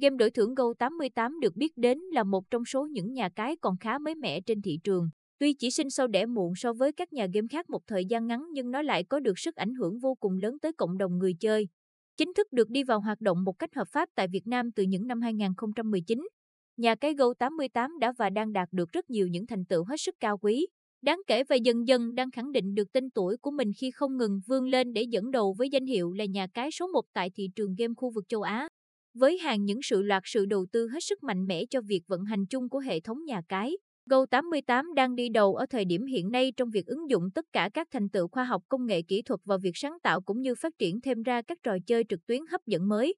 Game đổi thưởng Go88 được biết đến là một trong số những nhà cái còn khá mới mẻ trên thị trường. Tuy chỉ sinh sau đẻ muộn so với các nhà game khác một thời gian ngắn nhưng nó lại có được sức ảnh hưởng vô cùng lớn tới cộng đồng người chơi. Chính thức được đi vào hoạt động một cách hợp pháp tại Việt Nam từ những năm 2019, nhà cái Go88 đã và đang đạt được rất nhiều những thành tựu hết sức cao quý. Đáng kể và dần dần đang khẳng định được tên tuổi của mình khi không ngừng vươn lên để dẫn đầu với danh hiệu là nhà cái số 1 tại thị trường game khu vực châu Á. Với hàng những sự loạt sự đầu tư hết sức mạnh mẽ cho việc vận hành chung của hệ thống nhà cái, Go88 đang đi đầu ở thời điểm hiện nay trong việc ứng dụng tất cả các thành tựu khoa học công nghệ kỹ thuật vào việc sáng tạo cũng như phát triển thêm ra các trò chơi trực tuyến hấp dẫn mới.